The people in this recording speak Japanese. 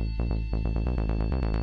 ああ。